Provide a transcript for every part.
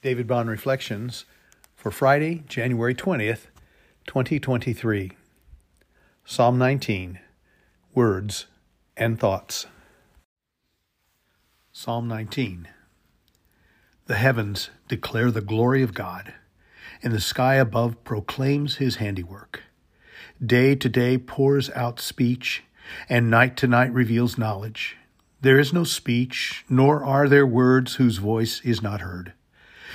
David Bond Reflections for Friday, January 20th, 2023. Psalm 19 Words and Thoughts. Psalm 19 The heavens declare the glory of God, and the sky above proclaims his handiwork. Day to day pours out speech, and night to night reveals knowledge. There is no speech, nor are there words whose voice is not heard.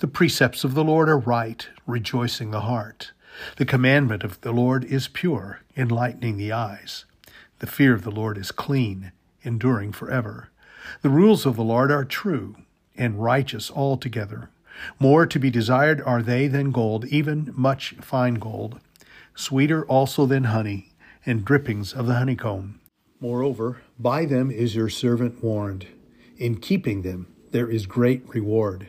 The precepts of the Lord are right, rejoicing the heart. The commandment of the Lord is pure, enlightening the eyes. The fear of the Lord is clean, enduring forever. The rules of the Lord are true and righteous altogether. More to be desired are they than gold, even much fine gold, sweeter also than honey, and drippings of the honeycomb. Moreover, by them is your servant warned. In keeping them there is great reward.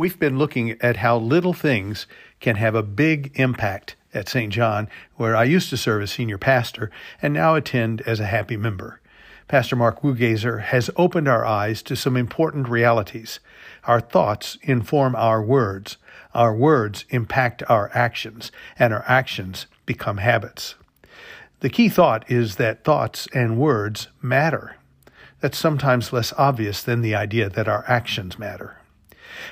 We've been looking at how little things can have a big impact at St. John, where I used to serve as senior pastor and now attend as a happy member. Pastor Mark Wugazer has opened our eyes to some important realities. Our thoughts inform our words, our words impact our actions, and our actions become habits. The key thought is that thoughts and words matter. That's sometimes less obvious than the idea that our actions matter.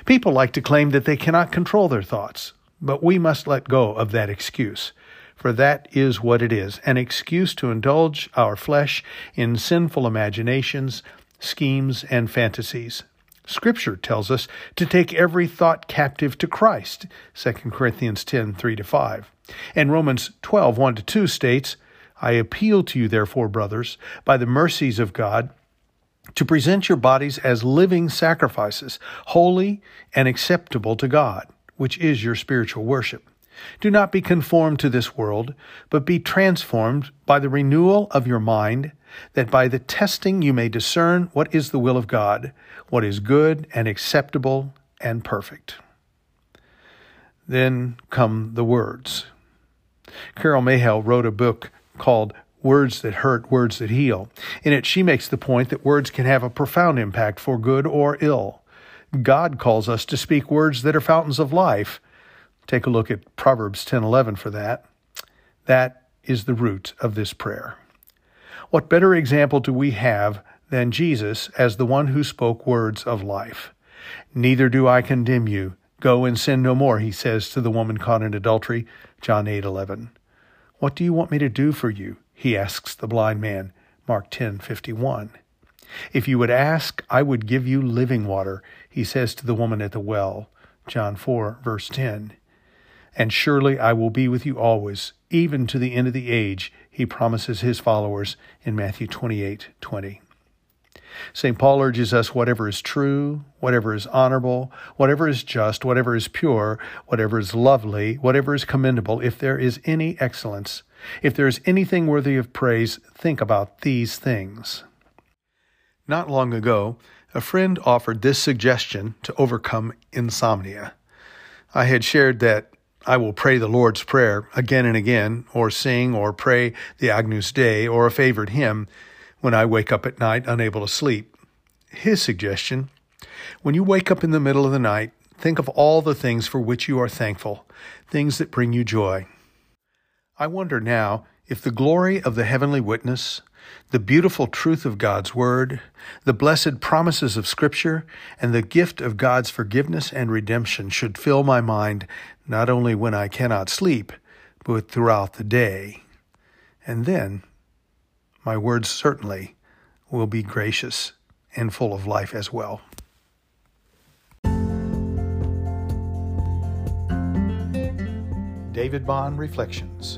People like to claim that they cannot control their thoughts. But we must let go of that excuse, for that is what it is an excuse to indulge our flesh in sinful imaginations, schemes, and fantasies. Scripture tells us to take every thought captive to Christ, 2 Corinthians 10 3 5. And Romans 12 1 2 states, I appeal to you, therefore, brothers, by the mercies of God, to present your bodies as living sacrifices, holy and acceptable to God which is your spiritual worship. Do not be conformed to this world, but be transformed by the renewal of your mind, that by the testing you may discern what is the will of God, what is good and acceptable and perfect. Then come the words. Carole Mayhall wrote a book called Words That Hurt, Words That Heal. In it, she makes the point that words can have a profound impact for good or ill. God calls us to speak words that are fountains of life. Take a look at Proverbs 10:11 for that. That is the root of this prayer. What better example do we have than Jesus as the one who spoke words of life? Neither do I condemn you. Go and sin no more, he says to the woman caught in adultery, John 8:11. What do you want me to do for you? He asks the blind man, Mark 10:51. If you would ask, I would give you living water, he says to the woman at the well. John 4, verse 10. And surely I will be with you always, even to the end of the age, he promises his followers in Matthew 28, 20. St. Paul urges us whatever is true, whatever is honorable, whatever is just, whatever is pure, whatever is lovely, whatever is commendable, if there is any excellence, if there is anything worthy of praise, think about these things. Not long ago, a friend offered this suggestion to overcome insomnia. I had shared that I will pray the Lord's Prayer again and again, or sing or pray the Agnus Dei or a favorite hymn when I wake up at night unable to sleep. His suggestion when you wake up in the middle of the night, think of all the things for which you are thankful, things that bring you joy. I wonder now if the glory of the heavenly witness, the beautiful truth of God's Word, the blessed promises of Scripture, and the gift of God's forgiveness and redemption should fill my mind not only when I cannot sleep, but throughout the day. And then my words certainly will be gracious and full of life as well. David Bond Reflections.